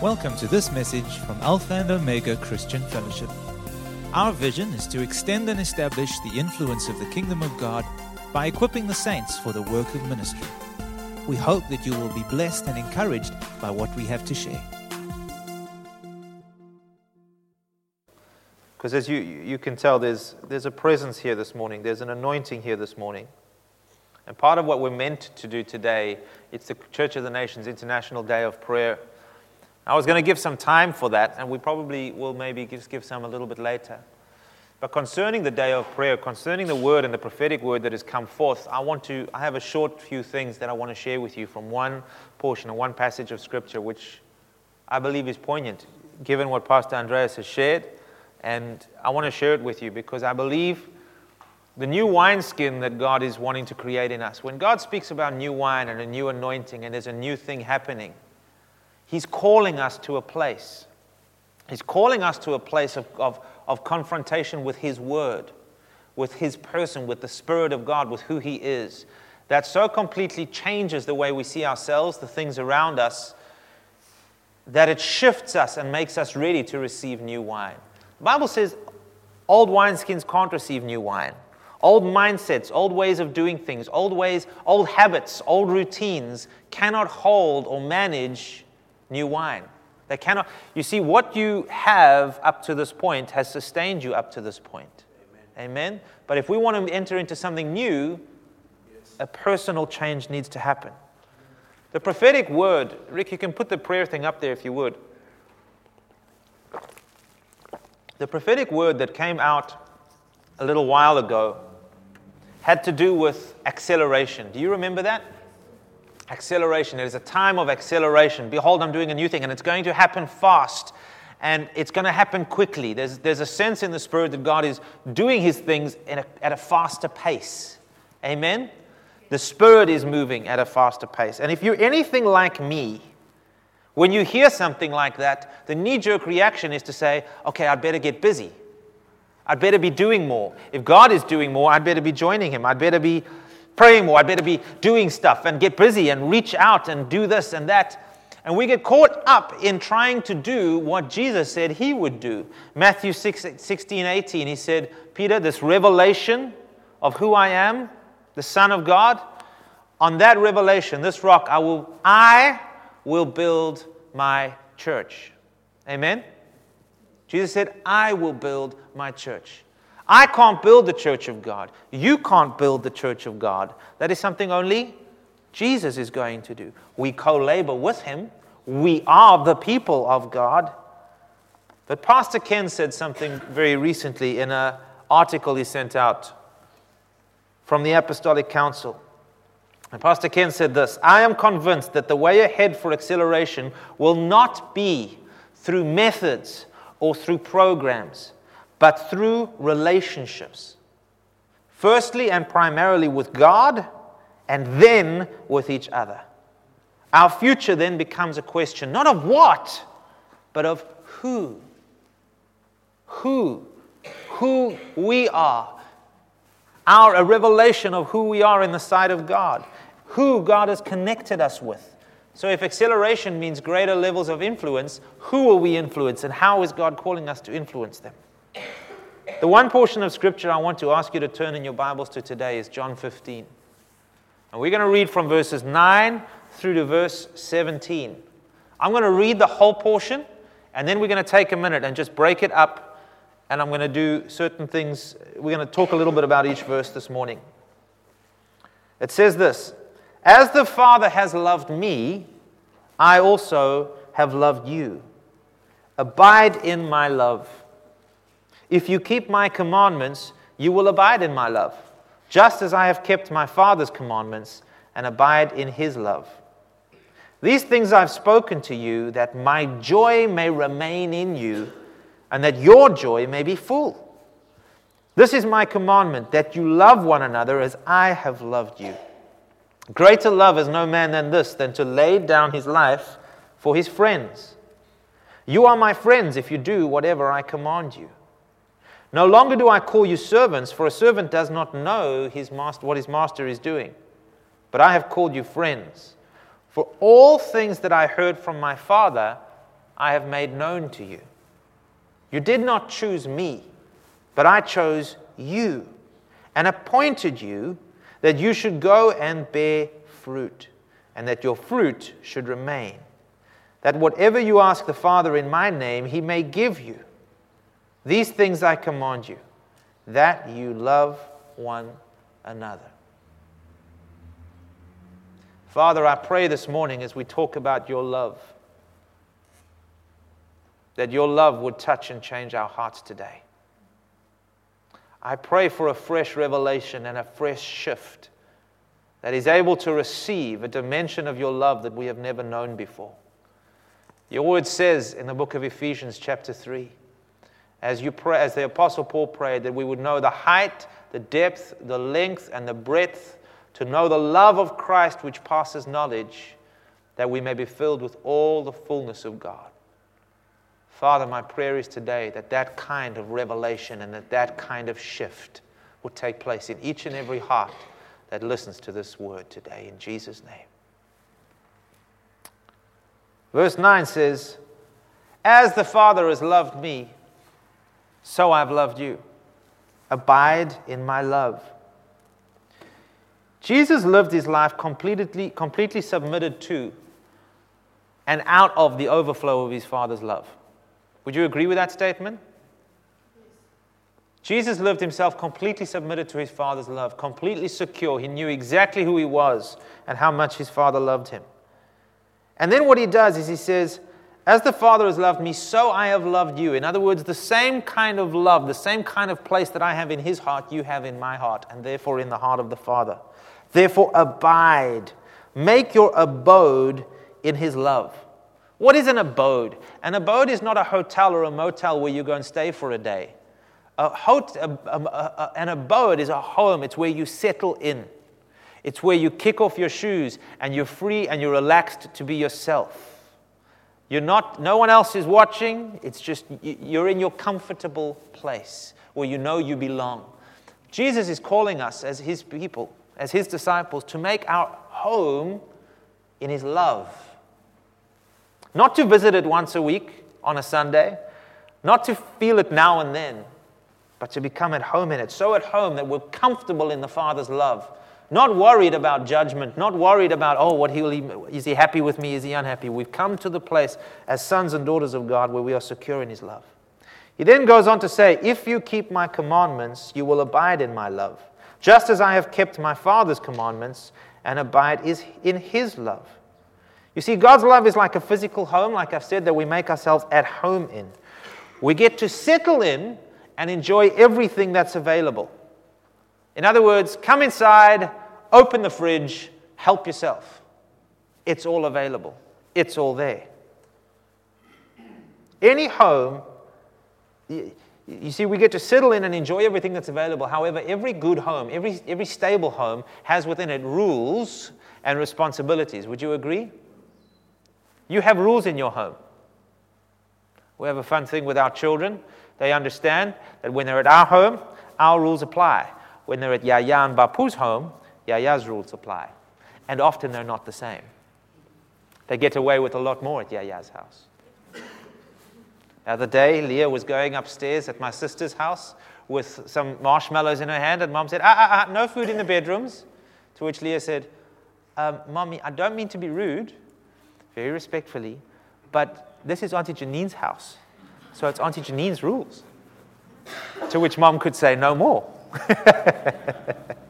Welcome to this message from Alpha and Omega Christian Fellowship. Our vision is to extend and establish the influence of the kingdom of God by equipping the saints for the work of ministry. We hope that you will be blessed and encouraged by what we have to share. Because as you, you can tell, there's, there's a presence here this morning, there's an anointing here this morning. And part of what we're meant to do today, it's the Church of the Nations International Day of Prayer. I was going to give some time for that, and we probably will maybe just give some a little bit later. But concerning the day of prayer, concerning the word and the prophetic word that has come forth, I want to I have a short few things that I want to share with you from one portion of one passage of scripture which I believe is poignant given what Pastor Andreas has shared, and I want to share it with you because I believe the new wineskin that God is wanting to create in us. When God speaks about new wine and a new anointing and there's a new thing happening, He's calling us to a place. He's calling us to a place of, of, of confrontation with His Word, with His person, with the Spirit of God, with who He is. That so completely changes the way we see ourselves, the things around us, that it shifts us and makes us ready to receive new wine. The Bible says old wineskins can't receive new wine. Old mindsets, old ways of doing things, old ways, old habits, old routines cannot hold or manage new wine. They cannot. You see, what you have up to this point has sustained you up to this point. Amen. Amen? But if we want to enter into something new, yes. a personal change needs to happen. The prophetic word, Rick, you can put the prayer thing up there if you would. The prophetic word that came out a little while ago had to do with acceleration. Do you remember that? Acceleration. It is a time of acceleration. Behold, I'm doing a new thing, and it's going to happen fast. And it's going to happen quickly. There's, there's a sense in the Spirit that God is doing His things a, at a faster pace. Amen? The Spirit is moving at a faster pace. And if you're anything like me, when you hear something like that, the knee jerk reaction is to say, okay, I'd better get busy. I'd better be doing more. If God is doing more, I'd better be joining Him. I'd better be praying more. I'd better be doing stuff and get busy and reach out and do this and that. And we get caught up in trying to do what Jesus said he would do. Matthew 6, 16, 18, he said, Peter, this revelation of who I am, the Son of God, on that revelation, this rock, I will, I will build my church. Amen? Jesus said, I will build my church. I can't build the church of God. You can't build the church of God. That is something only Jesus is going to do. We co labor with him. We are the people of God. But Pastor Ken said something very recently in an article he sent out from the Apostolic Council. And Pastor Ken said this I am convinced that the way ahead for acceleration will not be through methods or through programs but through relationships. Firstly and primarily with God, and then with each other. Our future then becomes a question not of what, but of who. Who. Who we are. Our a revelation of who we are in the sight of God. Who God has connected us with. So, if acceleration means greater levels of influence, who will we influence and how is God calling us to influence them? The one portion of scripture I want to ask you to turn in your Bibles to today is John 15. And we're going to read from verses 9 through to verse 17. I'm going to read the whole portion, and then we're going to take a minute and just break it up. And I'm going to do certain things. We're going to talk a little bit about each verse this morning. It says this As the Father has loved me, I also have loved you. Abide in my love. If you keep my commandments, you will abide in my love, just as I have kept my Father's commandments and abide in his love. These things I've spoken to you, that my joy may remain in you, and that your joy may be full. This is my commandment, that you love one another as I have loved you. Greater love has no man than this, than to lay down his life for his friends. You are my friends if you do whatever I command you. No longer do I call you servants, for a servant does not know his master, what his master is doing. But I have called you friends. For all things that I heard from my Father, I have made known to you. You did not choose me, but I chose you and appointed you that you should go and bear fruit, and that your fruit should remain. That whatever you ask the Father in my name, he may give you. These things I command you, that you love one another. Father, I pray this morning as we talk about your love, that your love would touch and change our hearts today. I pray for a fresh revelation and a fresh shift that is able to receive a dimension of your love that we have never known before. Your word says in the book of Ephesians, chapter 3, as, you pray, as the Apostle Paul prayed, that we would know the height, the depth, the length, and the breadth, to know the love of Christ which passes knowledge, that we may be filled with all the fullness of God. Father, my prayer is today that that kind of revelation and that that kind of shift will take place in each and every heart that listens to this word today, in Jesus' name. Verse 9 says, As the Father has loved me, so I've loved you. Abide in my love. Jesus lived his life completely, completely submitted to and out of the overflow of his Father's love. Would you agree with that statement? Jesus lived himself completely submitted to his Father's love, completely secure. He knew exactly who he was and how much his Father loved him. And then what he does is he says, As the Father has loved me, so I have loved you. In other words, the same kind of love, the same kind of place that I have in his heart, you have in my heart, and therefore in the heart of the Father. Therefore, abide. Make your abode in his love. What is an abode? An abode is not a hotel or a motel where you go and stay for a day. A hot, a, a, an abode is a home, it's where you settle in. It's where you kick off your shoes and you're free and you're relaxed to be yourself. You're not, no one else is watching. It's just you're in your comfortable place where you know you belong. Jesus is calling us as his people, as his disciples, to make our home in his love. Not to visit it once a week on a Sunday, not to feel it now and then, but to become at home in it. So at home that we're comfortable in the Father's love. Not worried about judgment, not worried about, oh, what he will, is he happy with me? Is he unhappy? We've come to the place as sons and daughters of God where we are secure in his love. He then goes on to say, If you keep my commandments, you will abide in my love, just as I have kept my Father's commandments and abide is in his love. You see, God's love is like a physical home, like I've said, that we make ourselves at home in. We get to settle in and enjoy everything that's available. In other words, come inside, open the fridge, help yourself. It's all available, it's all there. Any home, you see, we get to settle in and enjoy everything that's available. However, every good home, every, every stable home has within it rules and responsibilities. Would you agree? You have rules in your home. We have a fun thing with our children. They understand that when they're at our home, our rules apply. When they're at Yaya and Bapu's home, Yaya's rules apply. And often they're not the same. They get away with a lot more at Yaya's house. The other day, Leah was going upstairs at my sister's house with some marshmallows in her hand, and mom said, ah, ah, ah, no food in the bedrooms. To which Leah said, um, Mommy, I don't mean to be rude, very respectfully, but this is Auntie Janine's house. So it's Auntie Janine's rules. to which mom could say, no more.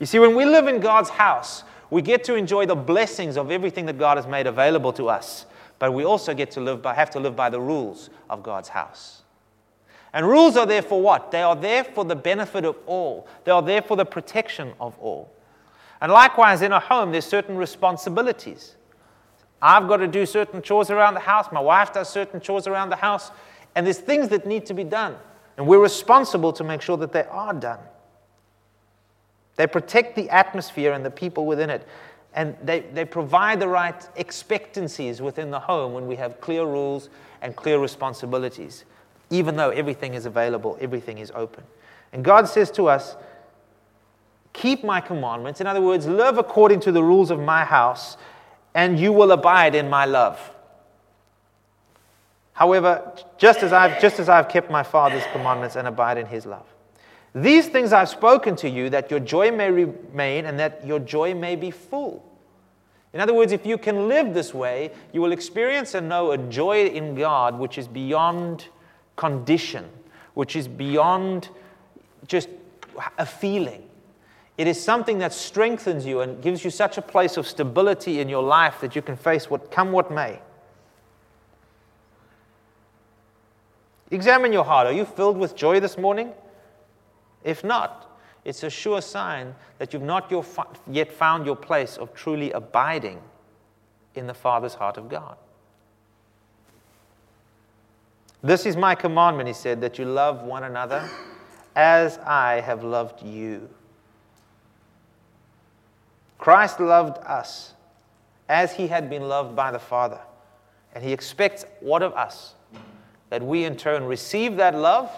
you see, when we live in God's house, we get to enjoy the blessings of everything that God has made available to us. But we also get to live by, have to live by the rules of God's house. And rules are there for what? They are there for the benefit of all. They are there for the protection of all. And likewise, in a home, there's certain responsibilities. I've got to do certain chores around the house. My wife does certain chores around the house. And there's things that need to be done. And we're responsible to make sure that they are done. They protect the atmosphere and the people within it. And they, they provide the right expectancies within the home when we have clear rules and clear responsibilities, even though everything is available, everything is open. And God says to us, Keep my commandments. In other words, live according to the rules of my house and you will abide in my love. However, just as I've, just as I've kept my Father's commandments and abide in his love. These things I've spoken to you, that your joy may remain and that your joy may be full. In other words, if you can live this way, you will experience and know a joy in God which is beyond condition, which is beyond just a feeling. It is something that strengthens you and gives you such a place of stability in your life that you can face what come what may. Examine your heart. Are you filled with joy this morning? If not, it's a sure sign that you've not yet found your place of truly abiding in the Father's heart of God. This is my commandment, he said, that you love one another as I have loved you. Christ loved us as he had been loved by the Father. And he expects what of us? That we in turn receive that love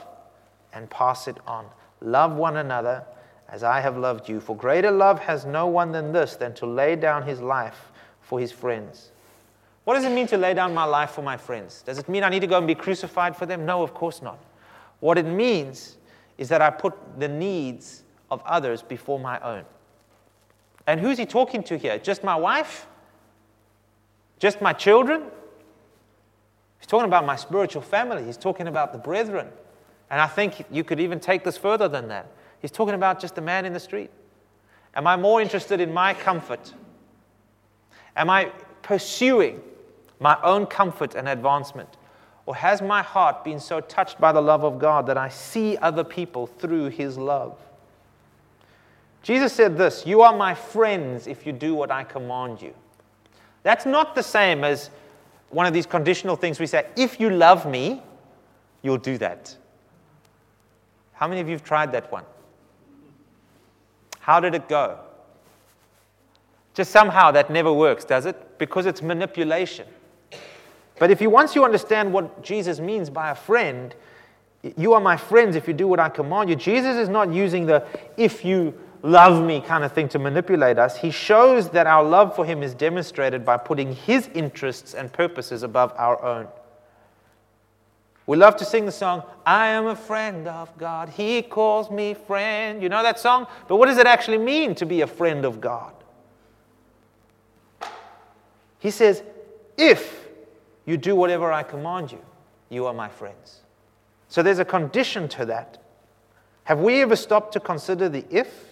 and pass it on. Love one another as I have loved you. For greater love has no one than this, than to lay down his life for his friends. What does it mean to lay down my life for my friends? Does it mean I need to go and be crucified for them? No, of course not. What it means is that I put the needs of others before my own. And who's he talking to here? Just my wife? Just my children? He's talking about my spiritual family. He's talking about the brethren. And I think you could even take this further than that. He's talking about just a man in the street. Am I more interested in my comfort? Am I pursuing my own comfort and advancement? Or has my heart been so touched by the love of God that I see other people through his love? Jesus said this You are my friends if you do what I command you. That's not the same as one of these conditional things we say, if you love me, you'll do that. How many of you have tried that one? How did it go? Just somehow that never works, does it? Because it's manipulation. But if you once you understand what Jesus means by a friend, you are my friends if you do what I command you. Jesus is not using the if you love me kind of thing to manipulate us. He shows that our love for him is demonstrated by putting his interests and purposes above our own. We love to sing the song, I am a friend of God. He calls me friend. You know that song? But what does it actually mean to be a friend of God? He says, If you do whatever I command you, you are my friends. So there's a condition to that. Have we ever stopped to consider the if?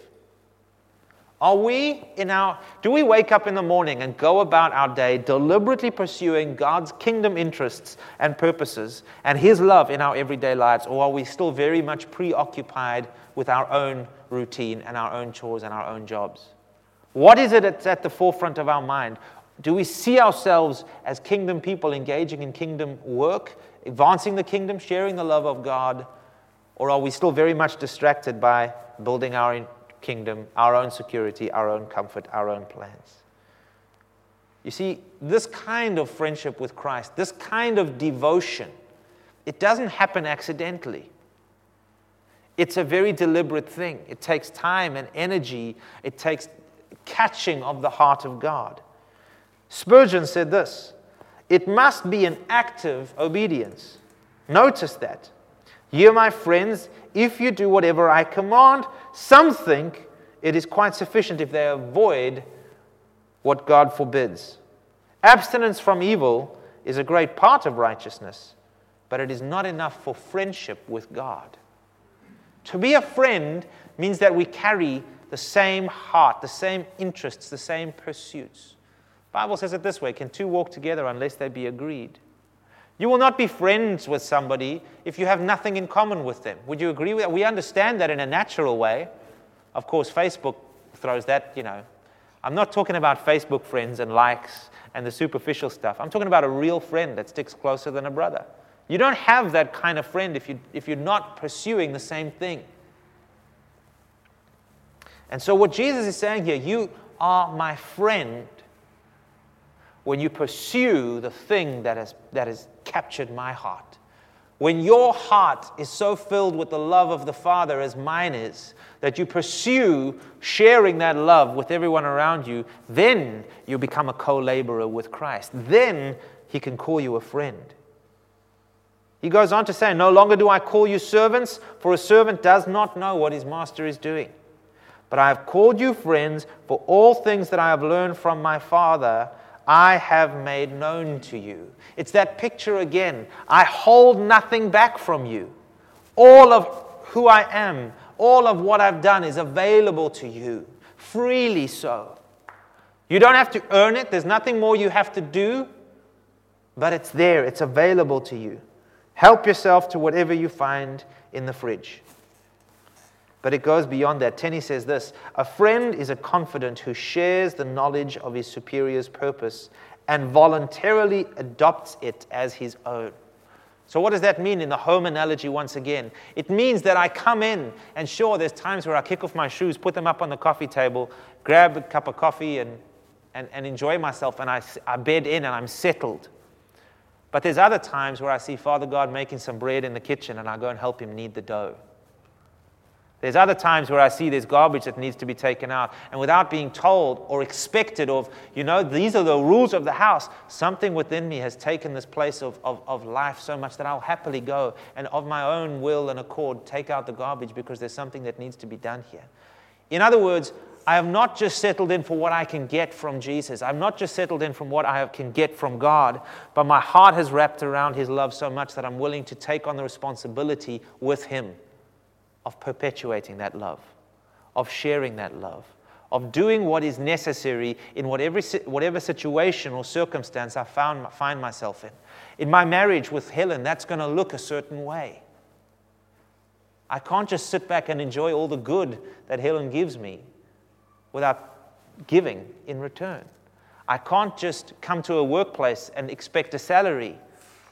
Are we in our, do we wake up in the morning and go about our day deliberately pursuing God's kingdom interests and purposes and His love in our everyday lives? Or are we still very much preoccupied with our own routine and our own chores and our own jobs? What is it that's at the forefront of our mind? Do we see ourselves as kingdom people engaging in kingdom work, advancing the kingdom, sharing the love of God? Or are we still very much distracted by building our kingdom, our own security, our own comfort, our own plans. You see, this kind of friendship with Christ, this kind of devotion, it doesn't happen accidentally. It's a very deliberate thing. It takes time and energy, it takes catching of the heart of God. Spurgeon said this it must be an active obedience. Notice that. You, my friends, if you do whatever I command, some think it is quite sufficient if they avoid what God forbids. Abstinence from evil is a great part of righteousness, but it is not enough for friendship with God. To be a friend means that we carry the same heart, the same interests, the same pursuits. The Bible says it this way can two walk together unless they be agreed? You will not be friends with somebody if you have nothing in common with them. Would you agree with that? We understand that in a natural way. Of course, Facebook throws that, you know. I'm not talking about Facebook friends and likes and the superficial stuff. I'm talking about a real friend that sticks closer than a brother. You don't have that kind of friend if, you, if you're not pursuing the same thing. And so, what Jesus is saying here, you are my friend when you pursue the thing that has, that has captured my heart. When your heart is so filled with the love of the Father as mine is, that you pursue sharing that love with everyone around you, then you become a co laborer with Christ. Then he can call you a friend. He goes on to say, No longer do I call you servants, for a servant does not know what his master is doing. But I have called you friends, for all things that I have learned from my Father, I have made known to you. It's that picture again. I hold nothing back from you. All of who I am, all of what I've done is available to you, freely so. You don't have to earn it, there's nothing more you have to do, but it's there, it's available to you. Help yourself to whatever you find in the fridge. But it goes beyond that. Tenney says this A friend is a confidant who shares the knowledge of his superior's purpose and voluntarily adopts it as his own. So, what does that mean in the home analogy once again? It means that I come in, and sure, there's times where I kick off my shoes, put them up on the coffee table, grab a cup of coffee, and, and, and enjoy myself, and I, I bed in and I'm settled. But there's other times where I see Father God making some bread in the kitchen, and I go and help him knead the dough. There's other times where I see there's garbage that needs to be taken out, and without being told or expected of, you know, these are the rules of the house, something within me has taken this place of, of, of life so much that I'll happily go and of my own will and accord take out the garbage because there's something that needs to be done here. In other words, I have not just settled in for what I can get from Jesus. I'm not just settled in from what I can get from God, but my heart has wrapped around His love so much that I'm willing to take on the responsibility with Him of perpetuating that love, of sharing that love, of doing what is necessary in whatever, whatever situation or circumstance I found, find myself in. In my marriage with Helen, that's going to look a certain way. I can't just sit back and enjoy all the good that Helen gives me without giving in return. I can't just come to a workplace and expect a salary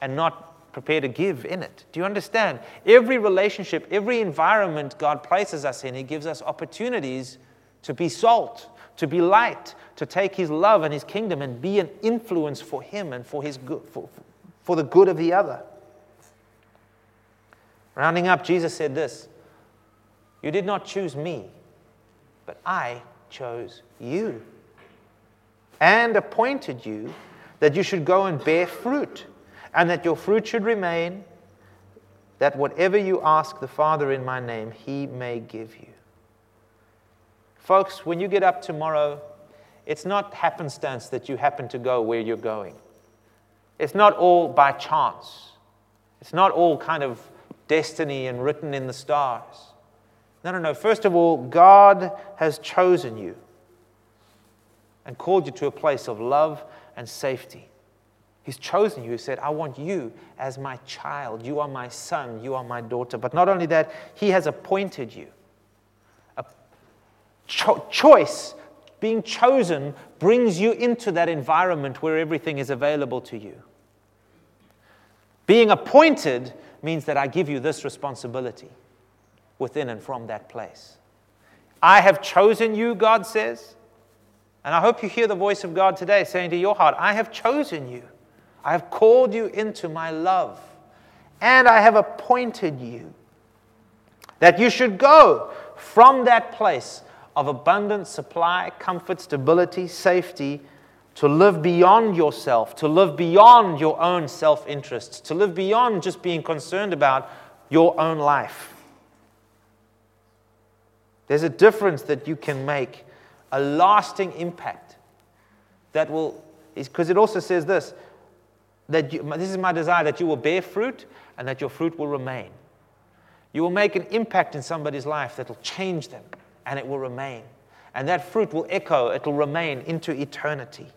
and not prepare to give in it. Do you understand? Every relationship, every environment God places us in, He gives us opportunities to be salt, to be light, to take His love and His kingdom and be an influence for Him and for, his good, for, for the good of the other. Rounding up, Jesus said this You did not choose me, but I chose you and appointed you that you should go and bear fruit and that your fruit should remain, that whatever you ask the Father in my name, he may give you. Folks, when you get up tomorrow, it's not happenstance that you happen to go where you're going. It's not all by chance. It's not all kind of destiny and written in the stars. No, no, no. First of all, God has chosen you and called you to a place of love and safety. He's chosen you. He said, I want you as my child. You are my son. You are my daughter. But not only that, He has appointed you. A cho- choice, being chosen, brings you into that environment where everything is available to you. Being appointed means that I give you this responsibility within and from that place. I have chosen you, God says. And I hope you hear the voice of God today saying to your heart, I have chosen you. I have called you into my love, and I have appointed you that you should go from that place of abundant supply, comfort, stability, safety, to live beyond yourself, to live beyond your own self interests, to live beyond just being concerned about your own life. There's a difference that you can make, a lasting impact that will, because it also says this that you, this is my desire that you will bear fruit and that your fruit will remain. You will make an impact in somebody's life that will change them and it will remain. And that fruit will echo, it will remain into eternity.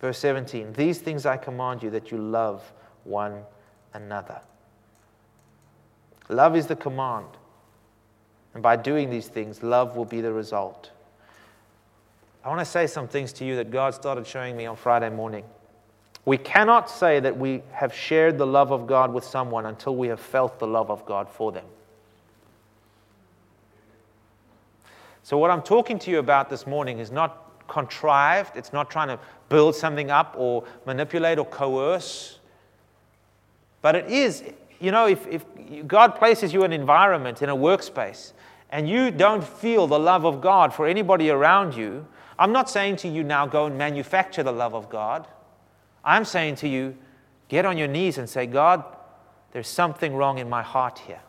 Verse 17 These things I command you that you love one another. Love is the command. And by doing these things, love will be the result. I want to say some things to you that God started showing me on Friday morning. We cannot say that we have shared the love of God with someone until we have felt the love of God for them. So, what I'm talking to you about this morning is not contrived, it's not trying to build something up or manipulate or coerce, but it is, you know, if, if God places you in an environment, in a workspace, and you don't feel the love of God for anybody around you, I'm not saying to you now go and manufacture the love of God. I'm saying to you, get on your knees and say, God, there's something wrong in my heart here.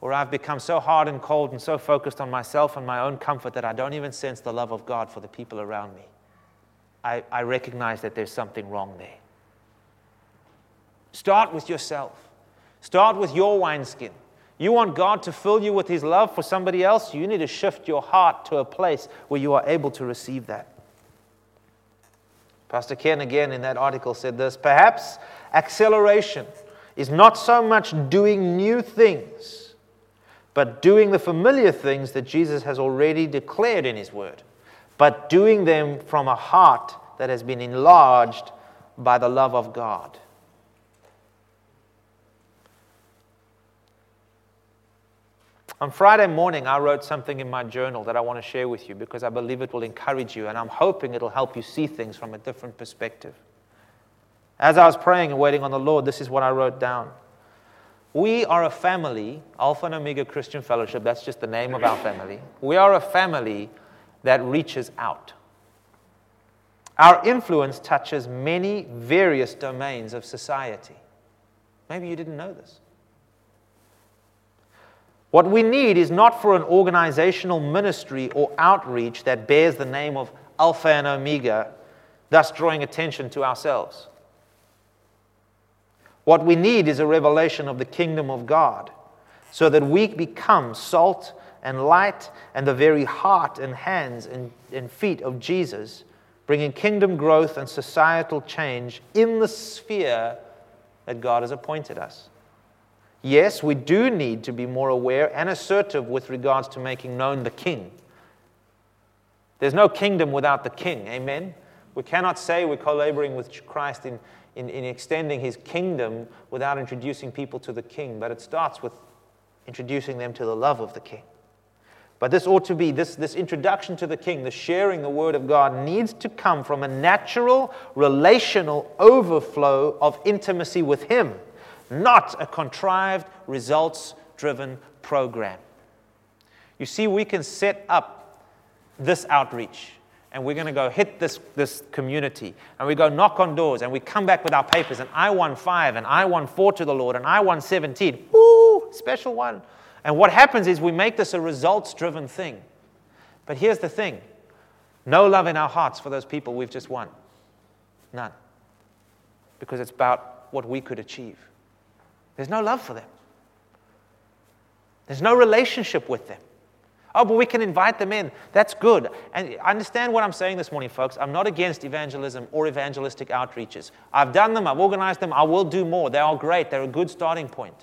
Or I've become so hard and cold and so focused on myself and my own comfort that I don't even sense the love of God for the people around me. I, I recognize that there's something wrong there. Start with yourself. Start with your wineskin. You want God to fill you with His love for somebody else? You need to shift your heart to a place where you are able to receive that. Pastor Ken, again, in that article, said this Perhaps acceleration is not so much doing new things, but doing the familiar things that Jesus has already declared in His Word, but doing them from a heart that has been enlarged by the love of God. On Friday morning, I wrote something in my journal that I want to share with you because I believe it will encourage you, and I'm hoping it'll help you see things from a different perspective. As I was praying and waiting on the Lord, this is what I wrote down. We are a family, Alpha and Omega Christian Fellowship, that's just the name of our family. We are a family that reaches out. Our influence touches many various domains of society. Maybe you didn't know this. What we need is not for an organizational ministry or outreach that bears the name of Alpha and Omega, thus drawing attention to ourselves. What we need is a revelation of the kingdom of God so that we become salt and light and the very heart and hands and, and feet of Jesus, bringing kingdom growth and societal change in the sphere that God has appointed us. Yes, we do need to be more aware and assertive with regards to making known the King. There's no kingdom without the King. Amen? We cannot say we're collaborating with Christ in, in, in, extending his kingdom without introducing people to the King, but it starts with introducing them to the love of the King. But this ought to be, this, this introduction to the King, the sharing the Word of God, needs to come from a natural, relational overflow of intimacy with Him not a contrived, results driven program. You see, we can set up this outreach and we're going to go hit this, this community and we go knock on doors and we come back with our papers and I won five and I won four to the Lord and I won 17. Woo, special one. And what happens is we make this a results driven thing. But here's the thing no love in our hearts for those people we've just won. None. Because it's about what we could achieve. There's no love for them. There's no relationship with them. Oh, but we can invite them in. That's good. And understand what I'm saying this morning, folks. I'm not against evangelism or evangelistic outreaches. I've done them, I've organized them, I will do more. They are great, they're a good starting point.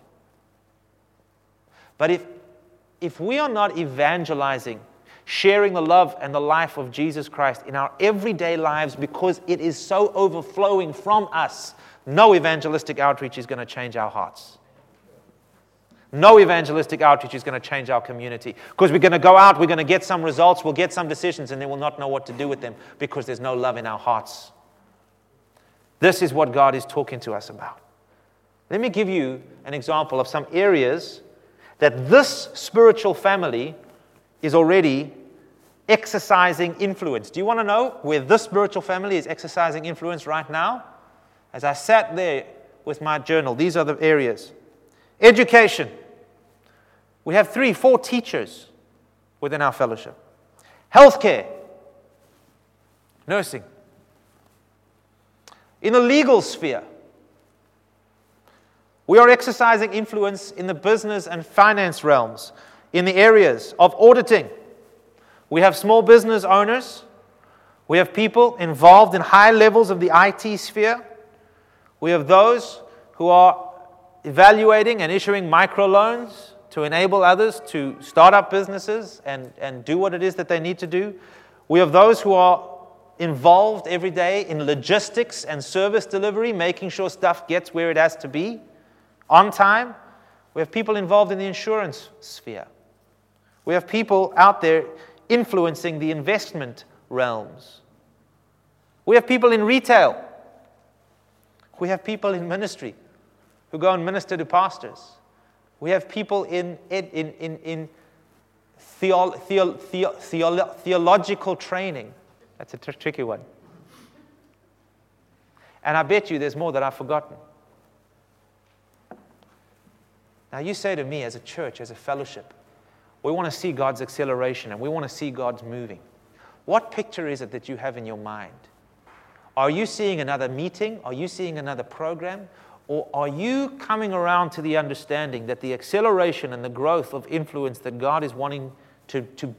But if, if we are not evangelizing, sharing the love and the life of Jesus Christ in our everyday lives because it is so overflowing from us, no evangelistic outreach is going to change our hearts. No evangelistic outreach is going to change our community because we're going to go out, we're going to get some results, we'll get some decisions, and then we'll not know what to do with them because there's no love in our hearts. This is what God is talking to us about. Let me give you an example of some areas that this spiritual family is already exercising influence. Do you want to know where this spiritual family is exercising influence right now? As I sat there with my journal, these are the areas education. We have three, four teachers within our fellowship. Healthcare, nursing. In the legal sphere, we are exercising influence in the business and finance realms, in the areas of auditing. We have small business owners, we have people involved in high levels of the IT sphere. We have those who are evaluating and issuing microloans to enable others to start up businesses and, and do what it is that they need to do. We have those who are involved every day in logistics and service delivery, making sure stuff gets where it has to be on time. We have people involved in the insurance sphere. We have people out there influencing the investment realms. We have people in retail we have people in ministry who go and minister to pastors. We have people in, in, in, in theo, theo, theo, theo, theological training. That's a tr- tricky one. And I bet you there's more that I've forgotten. Now, you say to me as a church, as a fellowship, we want to see God's acceleration and we want to see God's moving. What picture is it that you have in your mind? Are you seeing another meeting? Are you seeing another program? Or are you coming around to the understanding that the acceleration and the growth of influence that God is wanting to, to,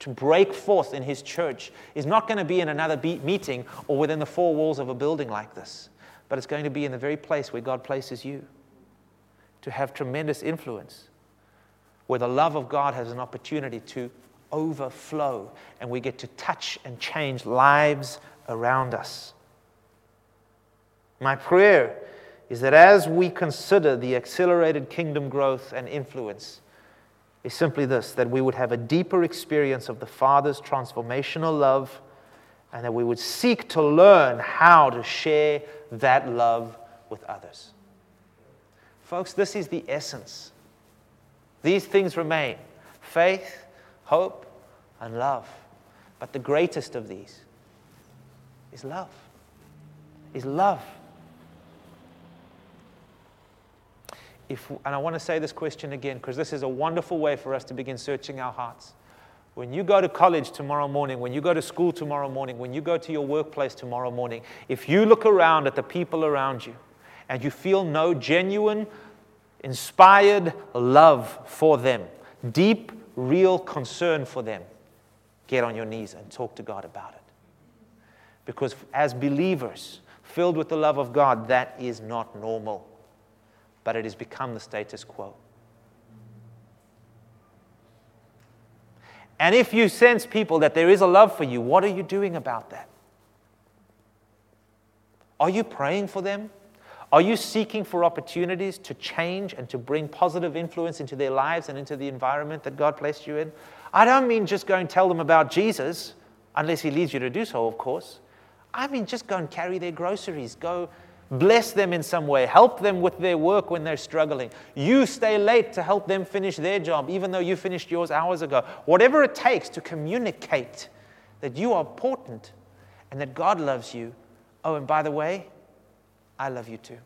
to break forth in His church is not going to be in another meeting or within the four walls of a building like this, but it's going to be in the very place where God places you to have tremendous influence, where the love of God has an opportunity to overflow and we get to touch and change lives around us. My prayer is that as we consider the accelerated kingdom growth and influence, is simply this that we would have a deeper experience of the Father's transformational love and that we would seek to learn how to share that love with others. Folks, this is the essence. These things remain faith, hope, and love. But the greatest of these is love. Is love. If, and I want to say this question again because this is a wonderful way for us to begin searching our hearts. When you go to college tomorrow morning, when you go to school tomorrow morning, when you go to your workplace tomorrow morning, if you look around at the people around you and you feel no genuine, inspired love for them, deep, real concern for them, get on your knees and talk to God about it. Because as believers, filled with the love of God, that is not normal but it has become the status quo. And if you sense, people, that there is a love for you, what are you doing about that? Are you praying for them? Are you seeking for opportunities to change and to bring positive influence into their lives and into the environment that God placed you in? I don't mean just go and tell them about Jesus, unless He leads you to do so, of course. I mean just go and carry their groceries, go Bless them in some way. Help them with their work when they're struggling. You stay late to help them finish their job, even though you finished yours hours ago. Whatever it takes to communicate that you are important and that God loves you. Oh, and by the way, I love you too.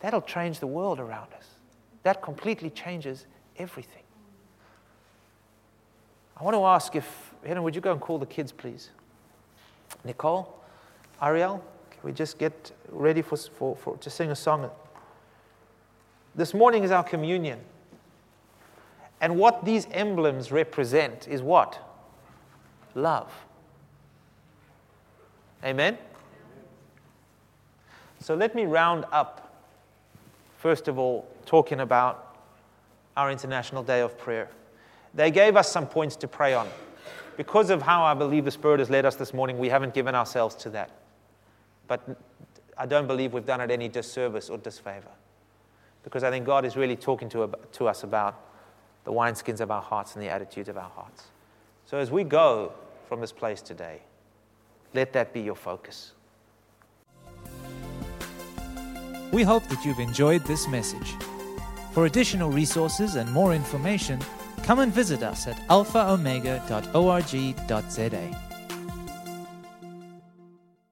That'll change the world around us. That completely changes everything. I want to ask if, Helen, would you go and call the kids, please? Nicole? Ariel, can we just get ready for, for, for, to sing a song? This morning is our communion. And what these emblems represent is what? Love. Amen? So let me round up, first of all, talking about our International Day of Prayer. They gave us some points to pray on. Because of how I believe the Spirit has led us this morning, we haven't given ourselves to that. But I don't believe we've done it any disservice or disfavor. Because I think God is really talking to, to us about the wineskins of our hearts and the attitudes of our hearts. So as we go from this place today, let that be your focus. We hope that you've enjoyed this message. For additional resources and more information, come and visit us at alphaomega.org.za.